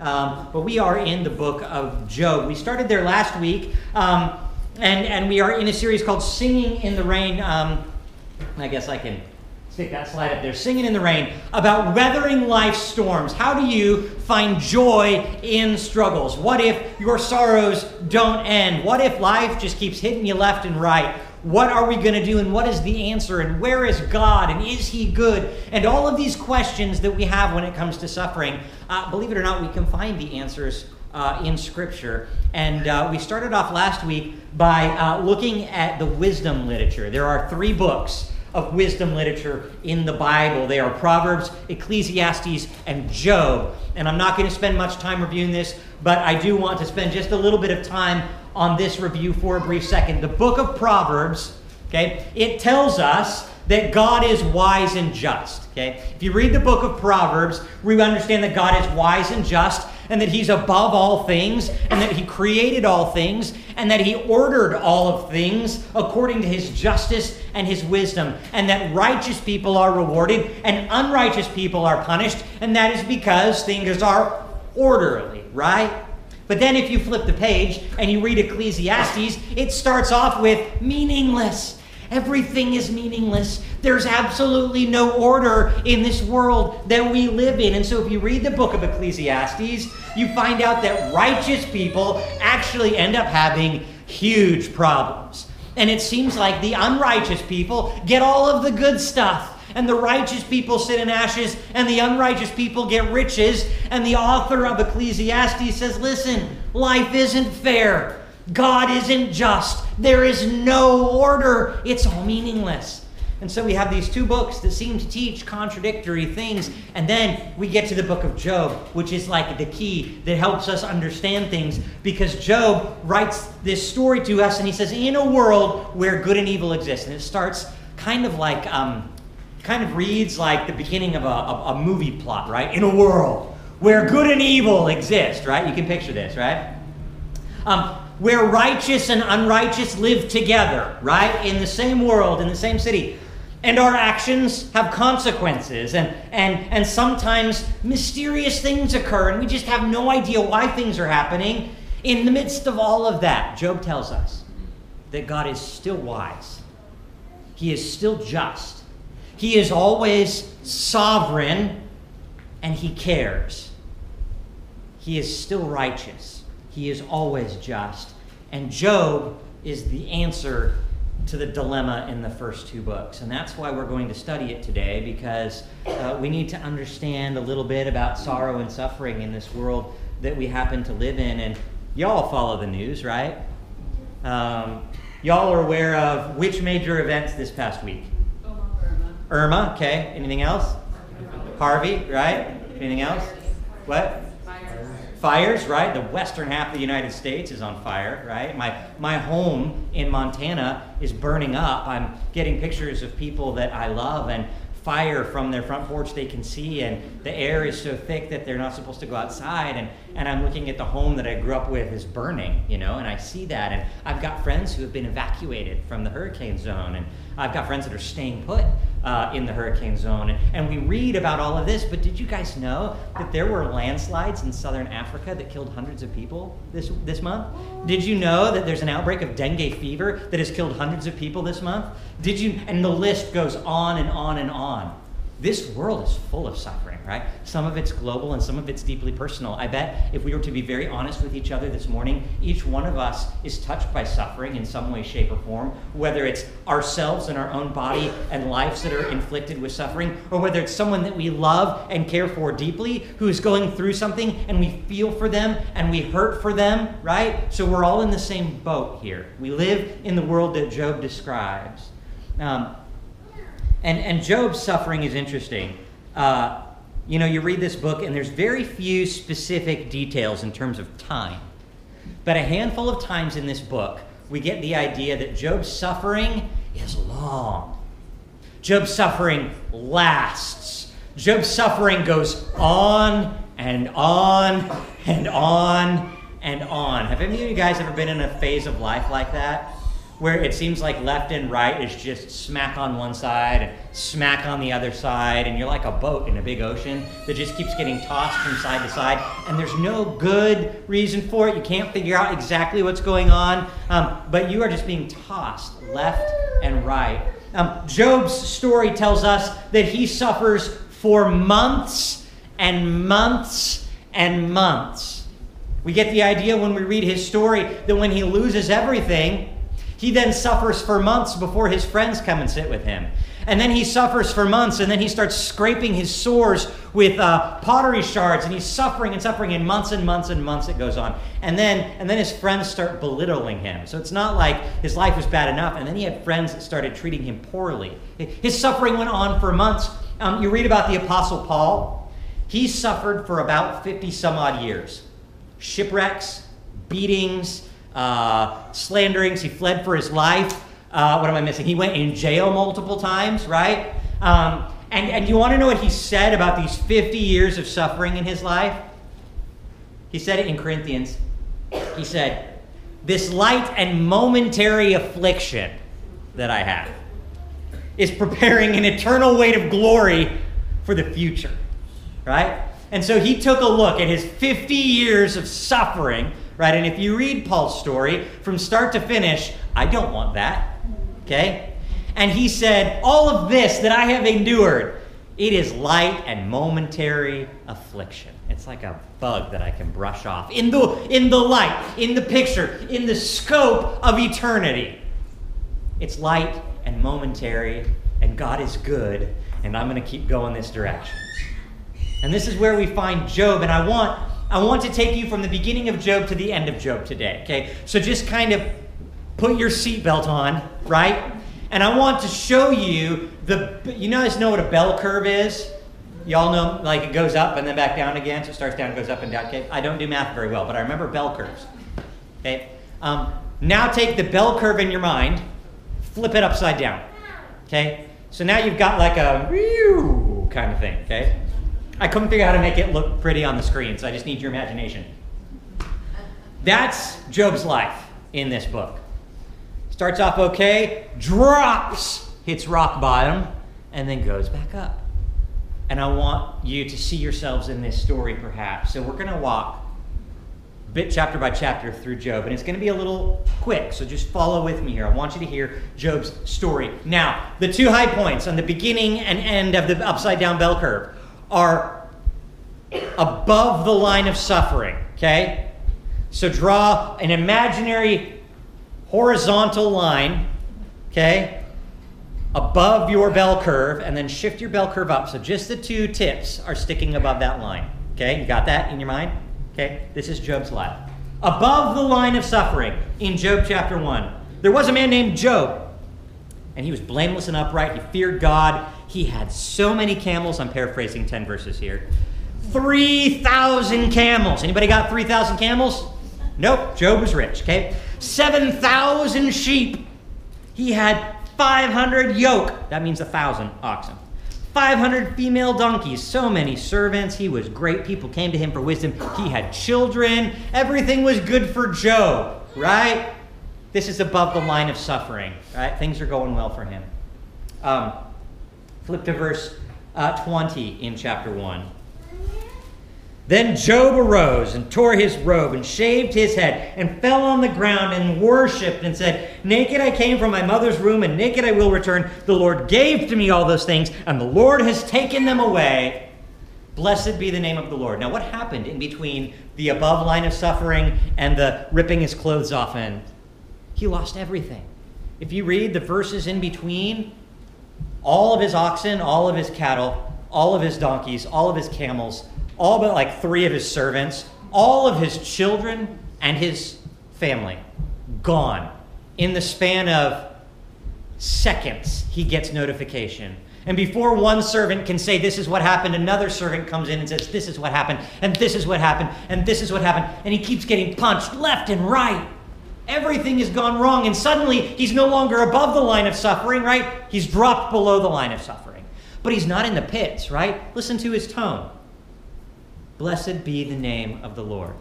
Um, but we are in the book of Job. We started there last week, um, and, and we are in a series called Singing in the Rain. Um, I guess I can stick that slide up there. Singing in the Rain about weathering life's storms. How do you find joy in struggles? What if your sorrows don't end? What if life just keeps hitting you left and right? What are we going to do? And what is the answer? And where is God? And is He good? And all of these questions that we have when it comes to suffering, uh, believe it or not, we can find the answers uh, in Scripture. And uh, we started off last week by uh, looking at the wisdom literature. There are three books of wisdom literature in the Bible. They are Proverbs, Ecclesiastes, and Job. And I'm not going to spend much time reviewing this, but I do want to spend just a little bit of time on this review for a brief second. The book of Proverbs, okay, it tells us that God is wise and just. Okay? If you read the book of Proverbs, we understand that God is wise and just and that he's above all things and that he created all things and that he ordered all of things according to his justice and his wisdom and that righteous people are rewarded and unrighteous people are punished and that is because things are orderly, right? But then if you flip the page and you read Ecclesiastes, it starts off with meaningless. Everything is meaningless. There's absolutely no order in this world that we live in. And so, if you read the book of Ecclesiastes, you find out that righteous people actually end up having huge problems. And it seems like the unrighteous people get all of the good stuff and the righteous people sit in ashes, and the unrighteous people get riches. And the author of Ecclesiastes says, Listen, life isn't fair. God isn't just. There is no order. It's all meaningless. And so we have these two books that seem to teach contradictory things. And then we get to the book of Job, which is like the key that helps us understand things because Job writes this story to us and he says, In a world where good and evil exist. And it starts kind of like um, kind of reads like the beginning of a, a, a, movie plot, right? In a world where good and evil exist, right? You can picture this, right? Um, where righteous and unrighteous live together, right? In the same world, in the same city. And our actions have consequences, and, and, and sometimes mysterious things occur, and we just have no idea why things are happening. In the midst of all of that, Job tells us that God is still wise, He is still just, he is always sovereign and he cares. He is still righteous. He is always just. And Job is the answer to the dilemma in the first two books. And that's why we're going to study it today, because uh, we need to understand a little bit about sorrow and suffering in this world that we happen to live in. And y'all follow the news, right? Um, y'all are aware of which major events this past week? Irma, okay. Anything else? Harvey, right? Anything else? What? Fires, right? The western half of the United States is on fire, right? My my home in Montana is burning up. I'm getting pictures of people that I love and fire from their front porch they can see and the air is so thick that they're not supposed to go outside and, and i'm looking at the home that i grew up with is burning you know and i see that and i've got friends who have been evacuated from the hurricane zone and i've got friends that are staying put uh, in the hurricane zone. And, we read about all of this, but did you guys know that there were landslides in southern Africa that killed hundreds of people this, this month? Did you know that there's an outbreak of dengue fever that has killed hundreds of people this month? Did you? And the list goes on and on and on. This world is full of suffering, right? Some of it's global and some of it's deeply personal. I bet if we were to be very honest with each other this morning, each one of us is touched by suffering in some way, shape, or form, whether it's ourselves and our own body and lives that are inflicted with suffering, or whether it's someone that we love and care for deeply who is going through something and we feel for them and we hurt for them, right? So we're all in the same boat here. We live in the world that Job describes. Um, and, and Job's suffering is interesting. Uh, you know, you read this book and there's very few specific details in terms of time. But a handful of times in this book, we get the idea that Job's suffering is long. Job's suffering lasts. Job's suffering goes on and on and on and on. Have any of you guys ever been in a phase of life like that? Where it seems like left and right is just smack on one side and smack on the other side, and you're like a boat in a big ocean that just keeps getting tossed from side to side, and there's no good reason for it. You can't figure out exactly what's going on, um, but you are just being tossed left and right. Um, Job's story tells us that he suffers for months and months and months. We get the idea when we read his story that when he loses everything, he then suffers for months before his friends come and sit with him. And then he suffers for months, and then he starts scraping his sores with uh, pottery shards, and he's suffering and suffering, and months and months and months it goes on. And then, and then his friends start belittling him. So it's not like his life was bad enough, and then he had friends that started treating him poorly. His suffering went on for months. Um, you read about the Apostle Paul. He suffered for about 50 some odd years shipwrecks, beatings, uh, slanderings. He fled for his life. Uh, what am I missing? He went in jail multiple times, right? Um, and, and you want to know what he said about these 50 years of suffering in his life? He said it in Corinthians. He said, This light and momentary affliction that I have is preparing an eternal weight of glory for the future, right? And so he took a look at his 50 years of suffering right? And if you read Paul's story from start to finish, I don't want that, okay? And he said, All of this that I have endured, it is light and momentary affliction. It's like a bug that I can brush off in the, in the light, in the picture, in the scope of eternity. It's light and momentary, and God is good, and I'm going to keep going this direction. And this is where we find Job, and I want I want to take you from the beginning of Job to the end of Job today, okay? So just kind of put your seatbelt on, right? And I want to show you the, you guys know what a bell curve is? Y'all know, like it goes up and then back down again, so it starts down, goes up and down. Okay, I don't do math very well, but I remember bell curves. Okay, um, now take the bell curve in your mind, flip it upside down. Okay, so now you've got like a kind of thing. Okay, I couldn't figure out how to make it look pretty on the screen, so I just need your imagination. That's Job's life in this book. Starts off okay, drops, hits rock bottom, and then goes back up. And I want you to see yourselves in this story, perhaps. So we're going to walk bit chapter by chapter through Job, and it's going to be a little quick, so just follow with me here. I want you to hear Job's story. Now, the two high points on the beginning and end of the upside down bell curve are above the line of suffering, okay? So draw an imaginary horizontal line, okay, above your bell curve, and then shift your bell curve up. So just the two tips are sticking above that line, okay? You got that in your mind? Okay, this is Job's life. Above the line of suffering in Job chapter 1, there was a man named Job, and he was blameless and upright. He feared God he had so many camels. I'm paraphrasing 10 verses here. 3,000 camels. Anybody got 3,000 camels? Nope. Job was rich, okay? 7,000 sheep. He had 500 yoke. That means a 1,000 oxen. 500 female donkeys, so many servants. He was great. People came to him for wisdom. He had children. Everything was good for Job, right? This is above the line of suffering, right? Things are going well for him. Um, Flip to verse uh, 20 in chapter 1. Then Job arose and tore his robe and shaved his head and fell on the ground and worshipped and said, Naked I came from my mother's womb and naked I will return. The Lord gave to me all those things and the Lord has taken them away. Blessed be the name of the Lord. Now, what happened in between the above line of suffering and the ripping his clothes off and he lost everything. If you read the verses in between, all of his oxen, all of his cattle, all of his donkeys, all of his camels, all but like three of his servants, all of his children and his family gone. In the span of seconds, he gets notification. And before one servant can say, This is what happened, another servant comes in and says, This is what happened, and this is what happened, and this is what happened. And he keeps getting punched left and right. Everything has gone wrong, and suddenly he's no longer above the line of suffering, right? He's dropped below the line of suffering. But he's not in the pits, right? Listen to his tone. Blessed be the name of the Lord.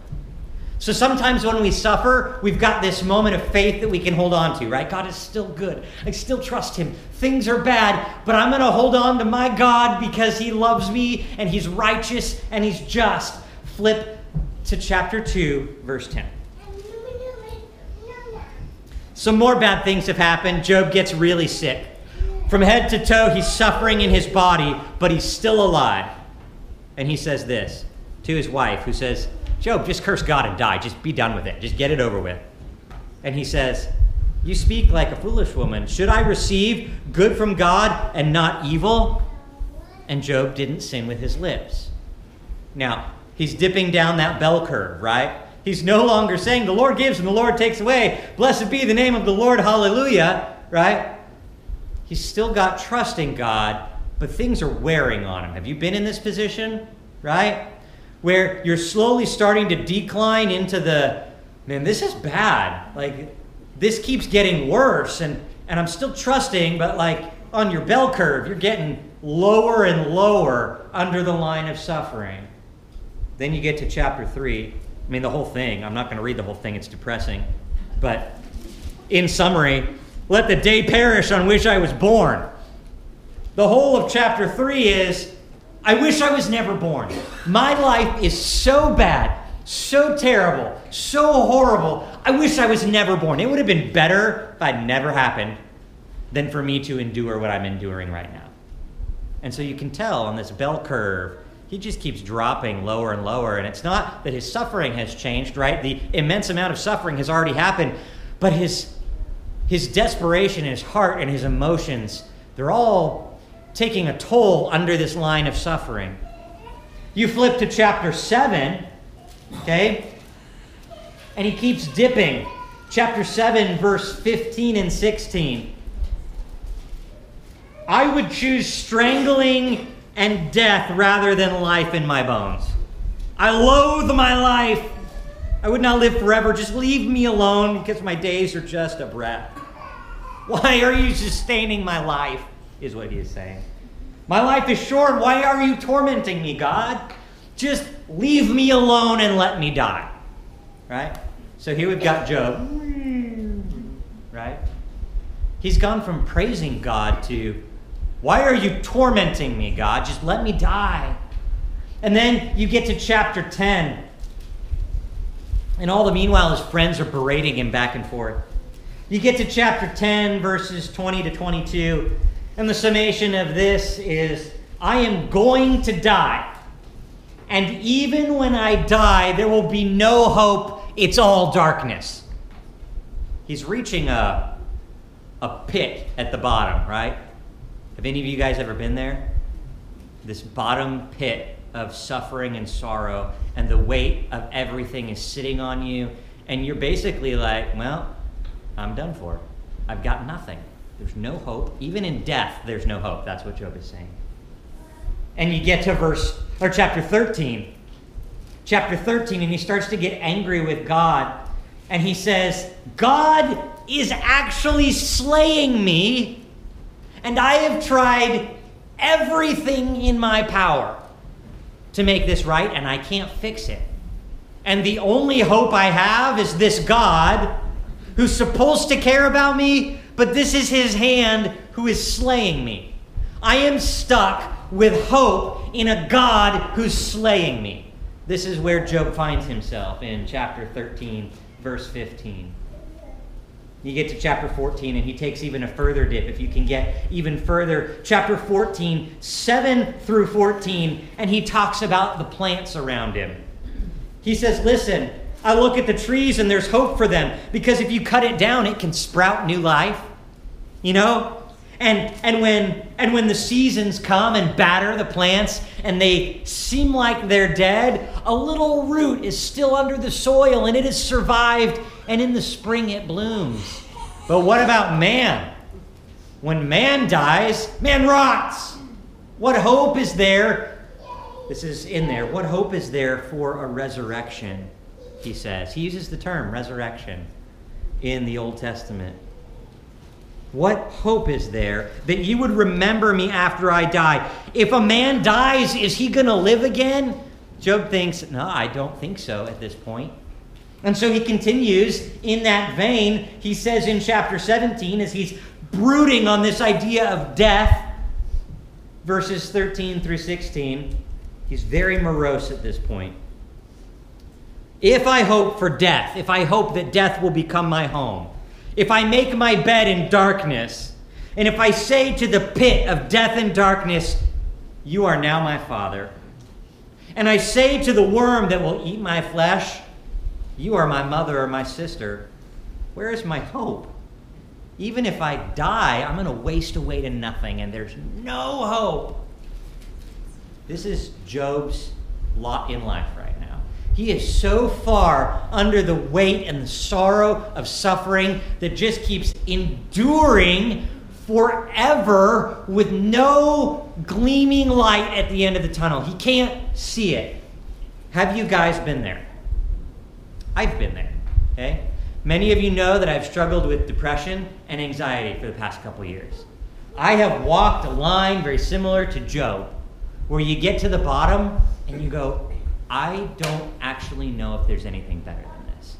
So sometimes when we suffer, we've got this moment of faith that we can hold on to, right? God is still good. I still trust Him. Things are bad, but I'm going to hold on to my God because He loves me and He's righteous and He's just. Flip to chapter 2, verse 10. Some more bad things have happened. Job gets really sick. From head to toe, he's suffering in his body, but he's still alive. And he says this to his wife, who says, Job, just curse God and die. Just be done with it. Just get it over with. And he says, You speak like a foolish woman. Should I receive good from God and not evil? And Job didn't sin with his lips. Now, he's dipping down that bell curve, right? He's no longer saying, The Lord gives and the Lord takes away. Blessed be the name of the Lord. Hallelujah, right? He's still got trust in God, but things are wearing on him. Have you been in this position, right? where you're slowly starting to decline into the man this is bad like this keeps getting worse and and i'm still trusting but like on your bell curve you're getting lower and lower under the line of suffering then you get to chapter 3 i mean the whole thing i'm not going to read the whole thing it's depressing but in summary let the day perish on which i was born the whole of chapter 3 is I wish I was never born. My life is so bad, so terrible, so horrible. I wish I was never born. It would have been better if I'd never happened than for me to endure what I'm enduring right now. And so you can tell on this bell curve, he just keeps dropping lower and lower. And it's not that his suffering has changed, right? The immense amount of suffering has already happened, but his, his desperation, his heart, and his emotions, they're all taking a toll under this line of suffering. You flip to chapter 7, okay? And he keeps dipping. Chapter 7, verse 15 and 16. I would choose strangling and death rather than life in my bones. I loathe my life. I would not live forever. Just leave me alone because my days are just a breath. Why are you sustaining my life? is what he is saying. My life is short. Why are you tormenting me, God? Just leave me alone and let me die. Right? So here we've got Job. Right? He's gone from praising God to, why are you tormenting me, God? Just let me die. And then you get to chapter 10. And all the meanwhile, his friends are berating him back and forth. You get to chapter 10, verses 20 to 22. And the summation of this is I am going to die. And even when I die, there will be no hope. It's all darkness. He's reaching a, a pit at the bottom, right? Have any of you guys ever been there? This bottom pit of suffering and sorrow, and the weight of everything is sitting on you, and you're basically like, well, I'm done for. I've got nothing. There's no hope. Even in death, there's no hope. That's what Job is saying. And you get to verse, or chapter 13. Chapter 13, and he starts to get angry with God. And he says, God is actually slaying me, and I have tried everything in my power to make this right, and I can't fix it. And the only hope I have is this God who's supposed to care about me, but this is his hand who is slaying me. I am stuck with hope in a God who's slaying me. This is where Job finds himself in chapter 13, verse 15. You get to chapter 14, and he takes even a further dip, if you can get even further. Chapter 14, 7 through 14, and he talks about the plants around him. He says, Listen, I look at the trees, and there's hope for them, because if you cut it down, it can sprout new life. You know? And, and, when, and when the seasons come and batter the plants and they seem like they're dead, a little root is still under the soil and it has survived, and in the spring it blooms. But what about man? When man dies, man rots. What hope is there? This is in there. What hope is there for a resurrection? He says. He uses the term resurrection in the Old Testament. What hope is there that you would remember me after I die? If a man dies, is he going to live again? Job thinks, no, I don't think so at this point. And so he continues in that vein. He says in chapter 17, as he's brooding on this idea of death, verses 13 through 16, he's very morose at this point. If I hope for death, if I hope that death will become my home, if I make my bed in darkness, and if I say to the pit of death and darkness, You are now my father, and I say to the worm that will eat my flesh, You are my mother or my sister, where is my hope? Even if I die, I'm going to waste away to nothing, and there's no hope. This is Job's lot in life right. He is so far under the weight and the sorrow of suffering that just keeps enduring forever with no gleaming light at the end of the tunnel. He can't see it. Have you guys been there? I've been there. Okay? Many of you know that I've struggled with depression and anxiety for the past couple years. I have walked a line very similar to Job, where you get to the bottom and you go, I don't actually know if there's anything better than this,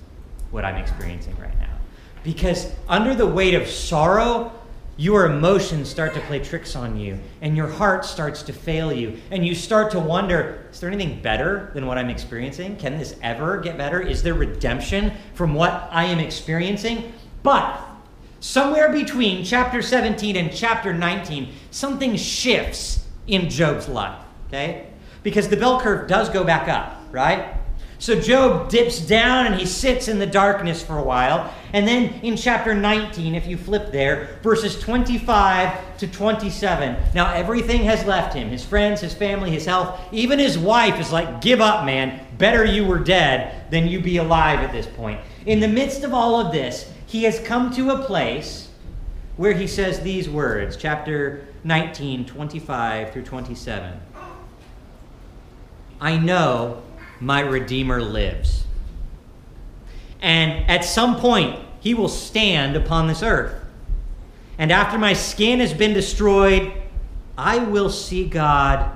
what I'm experiencing right now. Because under the weight of sorrow, your emotions start to play tricks on you, and your heart starts to fail you, and you start to wonder is there anything better than what I'm experiencing? Can this ever get better? Is there redemption from what I am experiencing? But somewhere between chapter 17 and chapter 19, something shifts in Job's life, okay? Because the bell curve does go back up, right? So Job dips down and he sits in the darkness for a while. And then in chapter 19, if you flip there, verses 25 to 27, now everything has left him his friends, his family, his health. Even his wife is like, Give up, man. Better you were dead than you be alive at this point. In the midst of all of this, he has come to a place where he says these words, chapter 19, 25 through 27. I know my Redeemer lives. And at some point, he will stand upon this earth. And after my skin has been destroyed, I will see God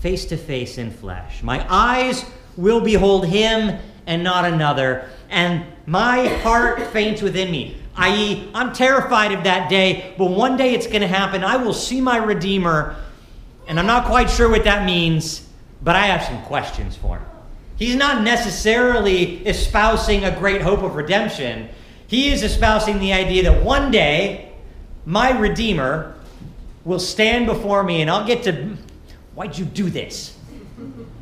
face to face in flesh. My eyes will behold him and not another. And my heart faints within me. I.e., I'm terrified of that day, but one day it's going to happen. I will see my Redeemer, and I'm not quite sure what that means but I have some questions for him. He's not necessarily espousing a great hope of redemption. He is espousing the idea that one day my Redeemer will stand before me and I'll get to, why'd you do this?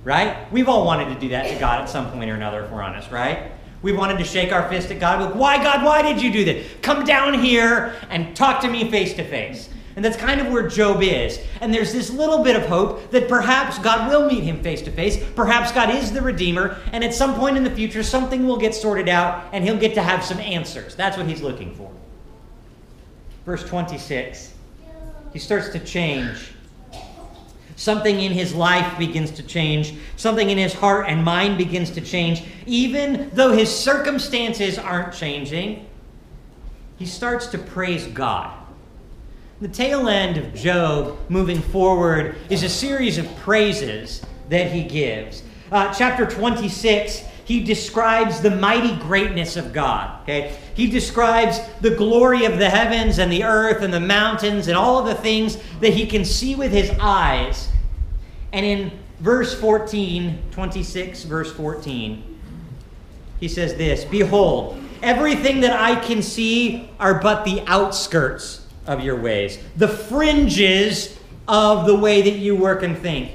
Right? We've all wanted to do that to God at some point or another, if we're honest, right? We wanted to shake our fist at God. Like, why, God, why did you do this? Come down here and talk to me face to face. And that's kind of where Job is. And there's this little bit of hope that perhaps God will meet him face to face. Perhaps God is the Redeemer. And at some point in the future, something will get sorted out and he'll get to have some answers. That's what he's looking for. Verse 26, he starts to change. Something in his life begins to change. Something in his heart and mind begins to change. Even though his circumstances aren't changing, he starts to praise God. The tail end of Job moving forward is a series of praises that he gives. Uh, chapter 26, he describes the mighty greatness of God. Okay? He describes the glory of the heavens and the earth and the mountains and all of the things that he can see with his eyes. And in verse 14, 26, verse 14, he says this Behold, everything that I can see are but the outskirts of your ways, the fringes of the way that you work and think,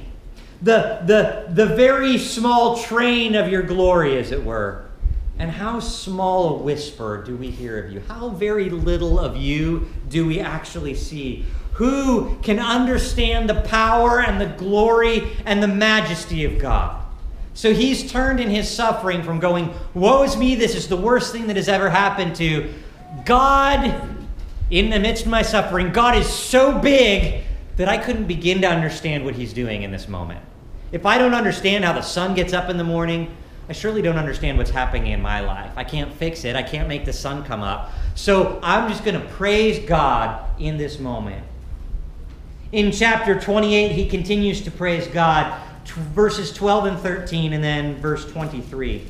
the, the, the very small train of your glory, as it were. And how small a whisper do we hear of you? How very little of you do we actually see? Who can understand the power and the glory and the majesty of God? So he's turned in his suffering from going, Woe is me, this is the worst thing that has ever happened to God in the midst of my suffering, God is so big that I couldn't begin to understand what he's doing in this moment. If I don't understand how the sun gets up in the morning, I surely don't understand what's happening in my life. I can't fix it. I can't make the sun come up. So I'm just going to praise God in this moment. In chapter 28, he continues to praise God, verses 12 and 13, and then verse 23.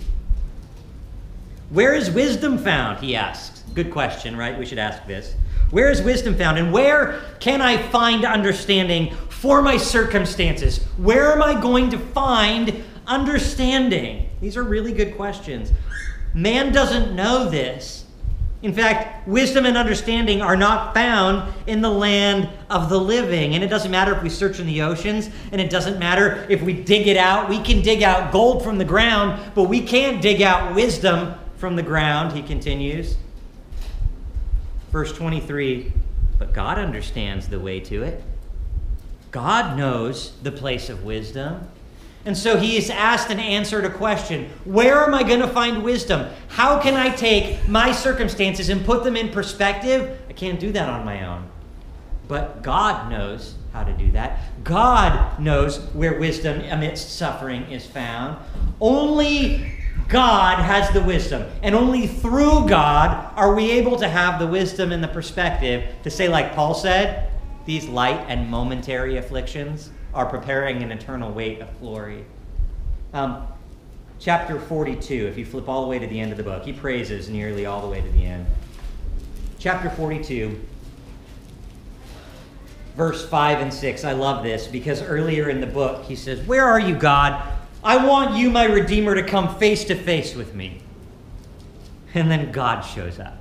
Where is wisdom found? He asks. Good question, right? We should ask this. Where is wisdom found? And where can I find understanding for my circumstances? Where am I going to find understanding? These are really good questions. Man doesn't know this. In fact, wisdom and understanding are not found in the land of the living. And it doesn't matter if we search in the oceans, and it doesn't matter if we dig it out. We can dig out gold from the ground, but we can't dig out wisdom from the ground, he continues. Verse 23 But God understands the way to it. God knows the place of wisdom. And so he is asked and answered a question Where am I going to find wisdom? How can I take my circumstances and put them in perspective? I can't do that on my own. But God knows how to do that. God knows where wisdom amidst suffering is found. Only God has the wisdom. And only through God are we able to have the wisdom and the perspective to say, like Paul said, these light and momentary afflictions are preparing an eternal weight of glory. Um, chapter 42, if you flip all the way to the end of the book, he praises nearly all the way to the end. Chapter 42, verse 5 and 6. I love this because earlier in the book he says, Where are you, God? I want you, my Redeemer, to come face to face with me. And then God shows up,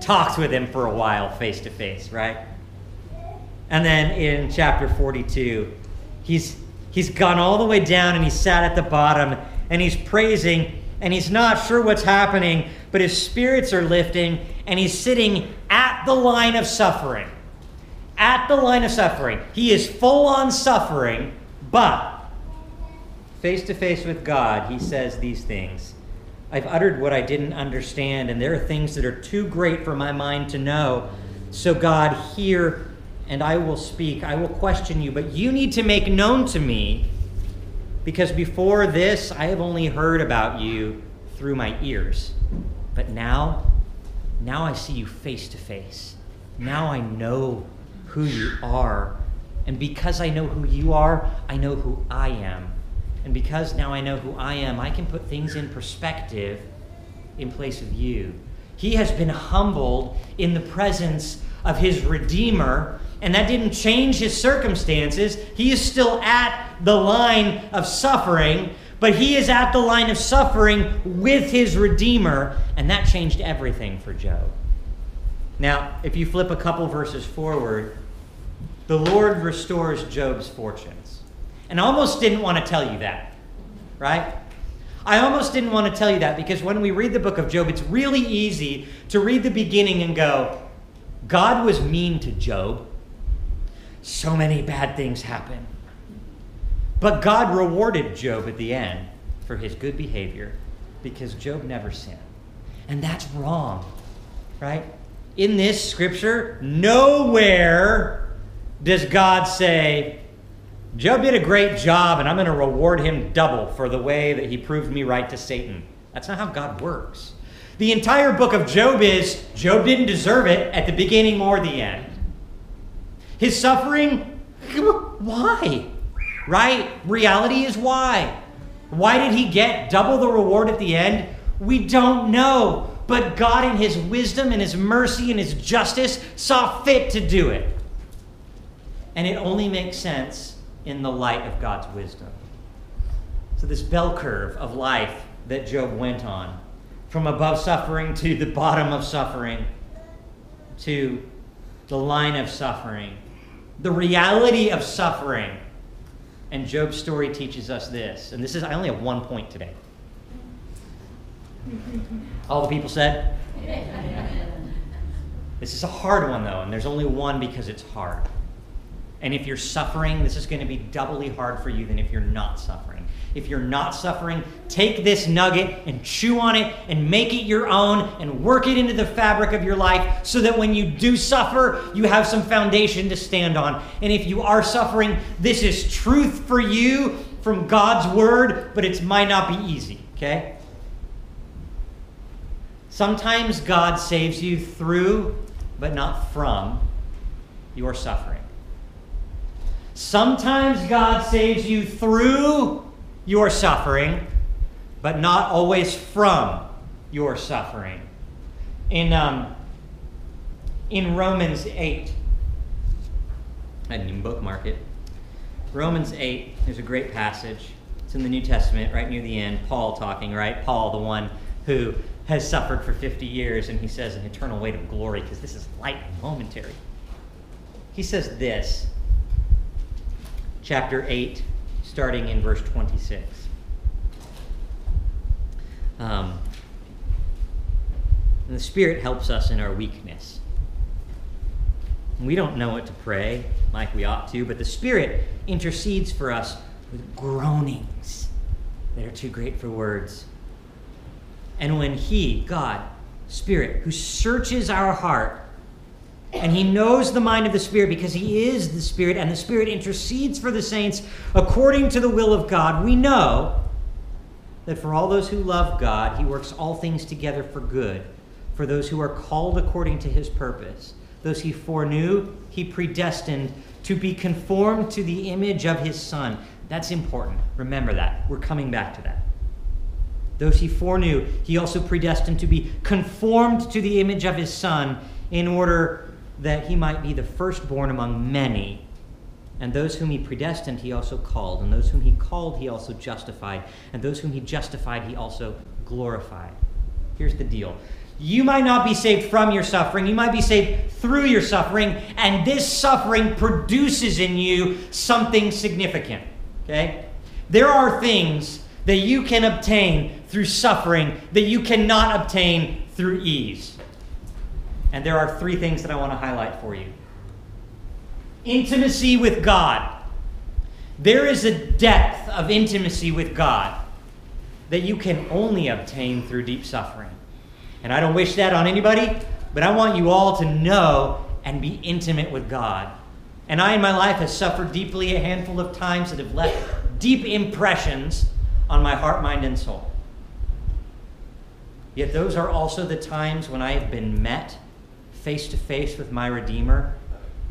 talks with him for a while, face to face, right? And then in chapter 42, he's, he's gone all the way down and he's sat at the bottom and he's praising and he's not sure what's happening, but his spirits are lifting and he's sitting at the line of suffering. At the line of suffering. He is full on suffering, but face to face with God, he says these things. I've uttered what I didn't understand, and there are things that are too great for my mind to know. So, God, hear and I will speak. I will question you, but you need to make known to me, because before this, I have only heard about you through my ears. But now, now I see you face to face. Now I know who you are. And because I know who you are, I know who I am. And because now I know who I am, I can put things in perspective in place of you. He has been humbled in the presence of his Redeemer, and that didn't change his circumstances. He is still at the line of suffering, but he is at the line of suffering with his Redeemer, and that changed everything for Job. Now, if you flip a couple verses forward, the Lord restores Job's fortunes. And I almost didn't want to tell you that, right? I almost didn't want to tell you that because when we read the book of Job, it's really easy to read the beginning and go, God was mean to Job. So many bad things happen. But God rewarded Job at the end for his good behavior because Job never sinned. And that's wrong, right? In this scripture, nowhere does God say, Job did a great job, and I'm going to reward him double for the way that he proved me right to Satan. That's not how God works. The entire book of Job is Job didn't deserve it at the beginning or the end. His suffering, why? Right? Reality is why. Why did he get double the reward at the end? We don't know. But God, in his wisdom and his mercy and his justice, saw fit to do it. And it only makes sense in the light of God's wisdom. So, this bell curve of life that Job went on, from above suffering to the bottom of suffering, to the line of suffering, the reality of suffering. And Job's story teaches us this. And this is, I only have one point today. All the people said? This is a hard one, though, and there's only one because it's hard. And if you're suffering, this is going to be doubly hard for you than if you're not suffering. If you're not suffering, take this nugget and chew on it and make it your own and work it into the fabric of your life so that when you do suffer, you have some foundation to stand on. And if you are suffering, this is truth for you from God's word, but it might not be easy, okay? Sometimes God saves you through, but not from, your suffering. Sometimes God saves you through your suffering, but not always from your suffering. In, um, in Romans 8, I didn't even bookmark it. Romans 8, there's a great passage. It's in the New Testament, right near the end. Paul talking, right? Paul, the one who has suffered for 50 years, and he says an eternal weight of glory, because this is light and momentary. He says this chapter 8, starting in verse 26. Um, the Spirit helps us in our weakness. We don't know what to pray like we ought to, but the Spirit intercedes for us with groanings that are too great for words. And when He, God, Spirit, who searches our heart, and he knows the mind of the Spirit because he is the Spirit, and the Spirit intercedes for the saints according to the will of God. We know that for all those who love God, he works all things together for good, for those who are called according to his purpose. Those he foreknew, he predestined to be conformed to the image of his Son. That's important. Remember that. We're coming back to that. Those he foreknew, he also predestined to be conformed to the image of his Son in order that he might be the firstborn among many. And those whom he predestined, he also called. And those whom he called, he also justified. And those whom he justified, he also glorified. Here's the deal you might not be saved from your suffering, you might be saved through your suffering, and this suffering produces in you something significant. Okay? There are things that you can obtain through suffering that you cannot obtain through ease. And there are three things that I want to highlight for you intimacy with God. There is a depth of intimacy with God that you can only obtain through deep suffering. And I don't wish that on anybody, but I want you all to know and be intimate with God. And I, in my life, have suffered deeply a handful of times that have left deep impressions on my heart, mind, and soul. Yet those are also the times when I have been met face to face with my Redeemer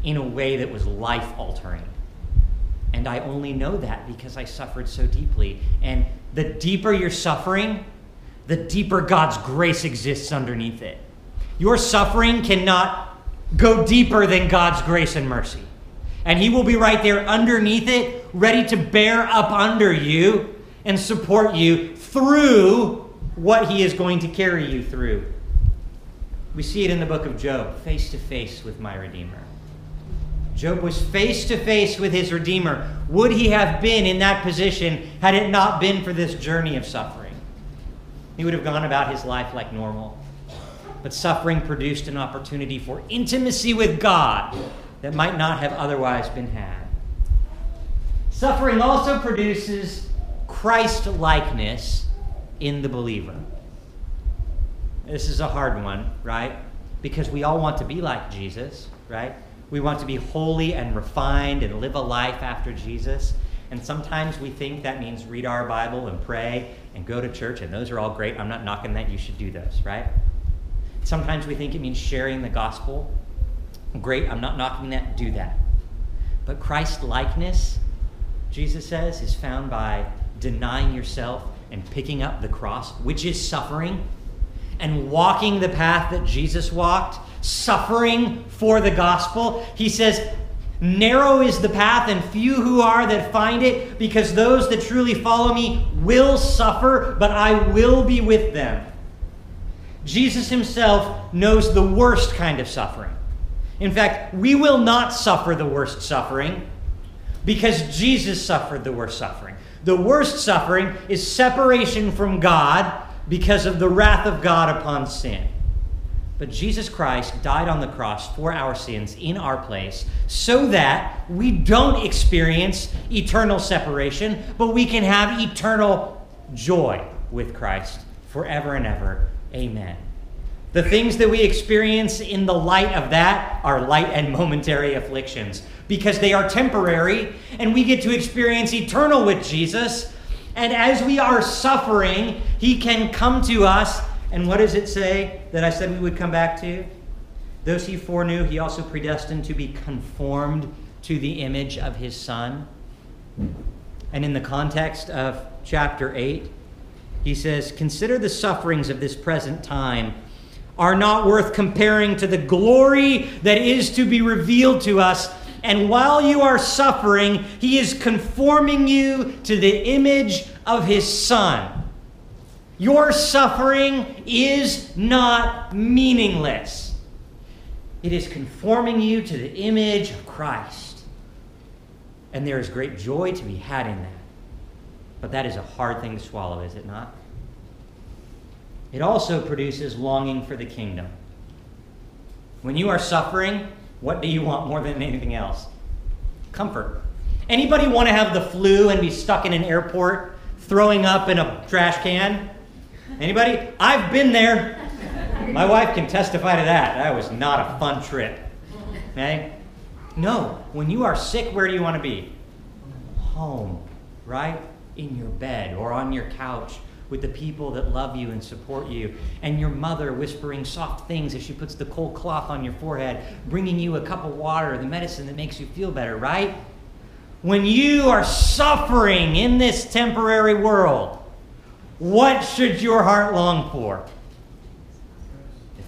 in a way that was life altering. And I only know that because I suffered so deeply. And the deeper your suffering, the deeper God's grace exists underneath it. Your suffering cannot go deeper than God's grace and mercy. And He will be right there underneath it, ready to bear up under you and support you through what He is going to carry you through. We see it in the book of Job, face to face with my Redeemer. Job was face to face with his Redeemer. Would he have been in that position had it not been for this journey of suffering? He would have gone about his life like normal. But suffering produced an opportunity for intimacy with God that might not have otherwise been had. Suffering also produces Christ likeness in the believer. This is a hard one, right? Because we all want to be like Jesus, right? We want to be holy and refined and live a life after Jesus. And sometimes we think that means read our Bible and pray and go to church, and those are all great. I'm not knocking that. You should do those, right? Sometimes we think it means sharing the gospel. Great. I'm not knocking that. Do that. But Christ likeness, Jesus says, is found by denying yourself and picking up the cross, which is suffering and walking the path that Jesus walked, suffering for the gospel. He says, Narrow is the path, and few who are that find it, because those that truly follow me will suffer, but I will be with them. Jesus himself knows the worst kind of suffering. In fact, we will not suffer the worst suffering because Jesus suffered the worst suffering. The worst suffering is separation from God because of the wrath of God upon sin. But Jesus Christ died on the cross for our sins in our place so that we don't experience eternal separation, but we can have eternal joy with Christ forever and ever. Amen. The things that we experience in the light of that are light and momentary afflictions because they are temporary and we get to experience eternal with Jesus. And as we are suffering, He can come to us and what does it say that I said we would come back to? Those he foreknew, he also predestined to be conformed to the image of his Son. And in the context of chapter 8, he says, Consider the sufferings of this present time are not worth comparing to the glory that is to be revealed to us. And while you are suffering, he is conforming you to the image of his Son. Your suffering is not meaningless. It is conforming you to the image of Christ. And there is great joy to be had in that. But that is a hard thing to swallow, is it not? It also produces longing for the kingdom. When you are suffering, what do you want more than anything else? Comfort. Anybody want to have the flu and be stuck in an airport throwing up in a trash can? Anybody? I've been there. My wife can testify to that. That was not a fun trip. Okay? No, when you are sick, where do you want to be? Home, right? In your bed or on your couch with the people that love you and support you, and your mother whispering soft things as she puts the cold cloth on your forehead, bringing you a cup of water, the medicine that makes you feel better, right? When you are suffering in this temporary world, what should your heart long for?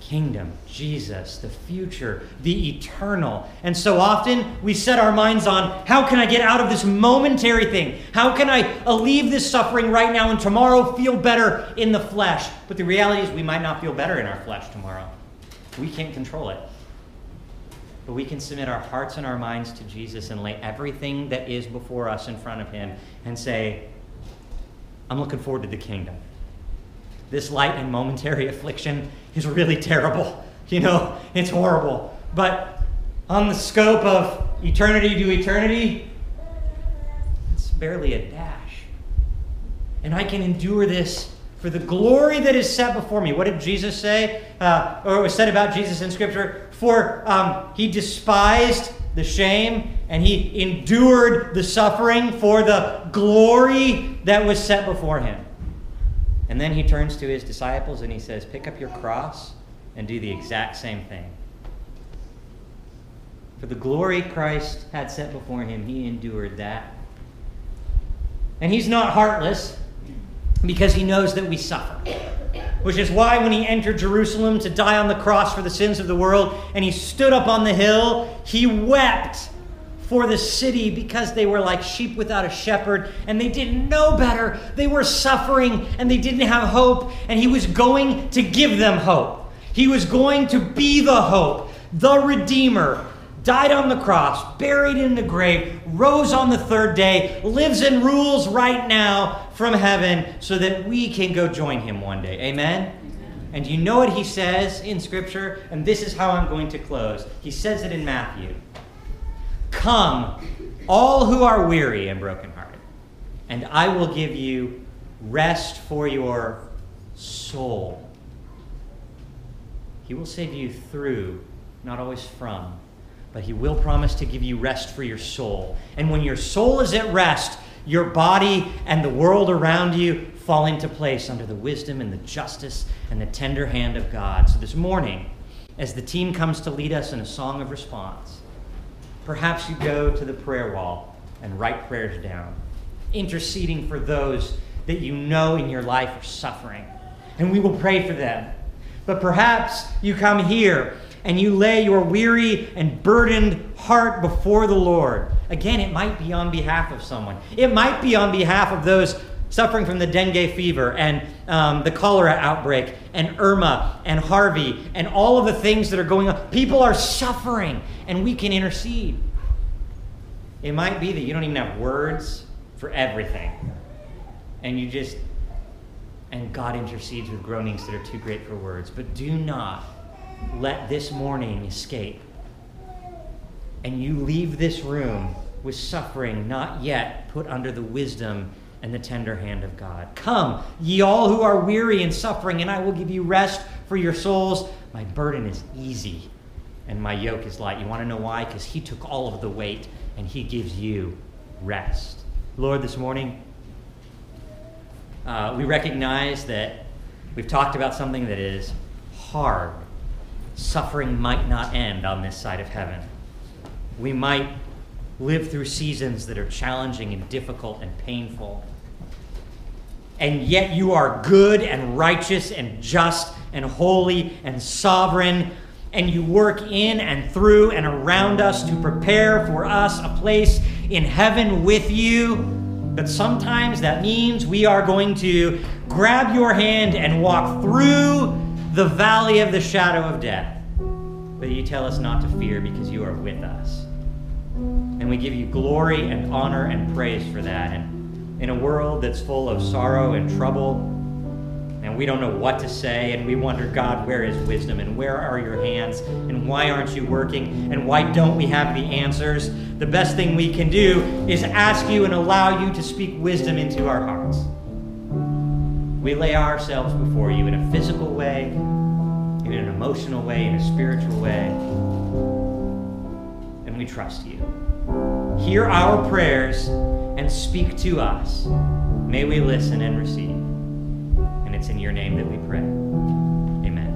Kingdom, Jesus, the future, the eternal. And so often we set our minds on how can I get out of this momentary thing? How can I alleviate this suffering right now and tomorrow feel better in the flesh? But the reality is we might not feel better in our flesh tomorrow. We can't control it. But we can submit our hearts and our minds to Jesus and lay everything that is before us in front of Him and say, I'm looking forward to the kingdom. This light and momentary affliction is really terrible. You know, it's horrible. But on the scope of eternity to eternity, it's barely a dash. And I can endure this for the glory that is set before me. What did Jesus say? Uh, or it was said about Jesus in Scripture? For um, he despised the shame and he endured the suffering for the glory that was set before him. And then he turns to his disciples and he says, Pick up your cross and do the exact same thing. For the glory Christ had set before him, he endured that. And he's not heartless because he knows that we suffer. Which is why, when he entered Jerusalem to die on the cross for the sins of the world, and he stood up on the hill, he wept for the city because they were like sheep without a shepherd and they didn't know better. They were suffering and they didn't have hope, and he was going to give them hope. He was going to be the hope, the Redeemer, died on the cross, buried in the grave, rose on the third day, lives and rules right now from heaven so that we can go join him one day. Amen? And you know what he says in Scripture? And this is how I'm going to close. He says it in Matthew Come, all who are weary and brokenhearted, and I will give you rest for your soul. He will save you through, not always from, but He will promise to give you rest for your soul. And when your soul is at rest, your body and the world around you fall into place under the wisdom and the justice and the tender hand of God. So this morning, as the team comes to lead us in a song of response, perhaps you go to the prayer wall and write prayers down, interceding for those that you know in your life are suffering. And we will pray for them. But perhaps you come here and you lay your weary and burdened heart before the Lord. Again, it might be on behalf of someone, it might be on behalf of those suffering from the dengue fever and um, the cholera outbreak and Irma and Harvey and all of the things that are going on. People are suffering, and we can intercede. It might be that you don't even have words for everything, and you just, and God intercedes with groanings that are too great for words. But do not let this morning escape. And you leave this room with suffering not yet put under the wisdom and the tender hand of God. Come, ye all who are weary and suffering, and I will give you rest for your souls. My burden is easy and my yoke is light. You want to know why? Because He took all of the weight and He gives you rest. Lord, this morning, uh, we recognize that we've talked about something that is hard. Suffering might not end on this side of heaven. We might live through seasons that are challenging and difficult and painful. And yet you are good and righteous and just and holy and sovereign. And you work in and through and around us to prepare for us a place in heaven with you. But sometimes that means we are going to grab your hand and walk through the valley of the shadow of death. But you tell us not to fear because you are with us. And we give you glory and honor and praise for that. And in a world that's full of sorrow and trouble, and we don't know what to say, and we wonder, God, where is wisdom? And where are your hands? And why aren't you working? And why don't we have the answers? The best thing we can do is ask you and allow you to speak wisdom into our hearts. We lay ourselves before you in a physical way, in an emotional way, in a spiritual way, and we trust you. Hear our prayers and speak to us. May we listen and receive. And it's in your name that we pray. Amen.